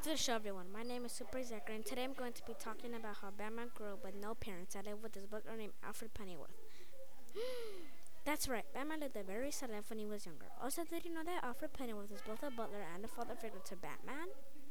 Welcome to the show, everyone. My name is Super Zachary, and today I'm going to be talking about how Batman grew up with no parents and lived with his butler named Alfred Pennyworth. That's right, Batman lived a very sad life when he was younger. Also, did you know that Alfred Pennyworth is both a butler and a father figure to Batman?